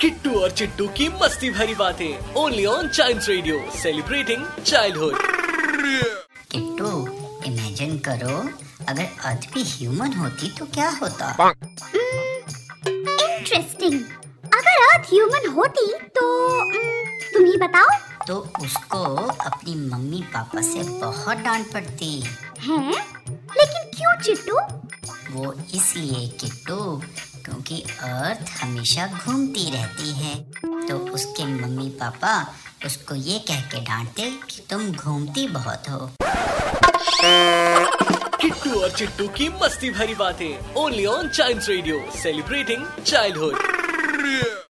किट्टू और चिट्टू की मस्ती भरी बातें only on child radio celebrating childhood Kittu imagine करो अगर अर्थ भी ह्यूमन होती तो क्या होता? इंटरेस्टिंग अगर अर्थ ह्यूमन होती तो mm, तुम ही बताओ। तो उसको अपनी मम्मी पापा से बहुत डांट पड़ती। है? लेकिन क्यों चिट्टू? वो इसलिए किट्टू क्योंकि अर्थ हमेशा घूमती रहती है। तो उसके मम्मी पापा उसको ये कह के डांटते कि तुम घूमती बहुत हो। किट्टू और चिट्टू की मस्ती भरी बातें only on child radio celebrating childhood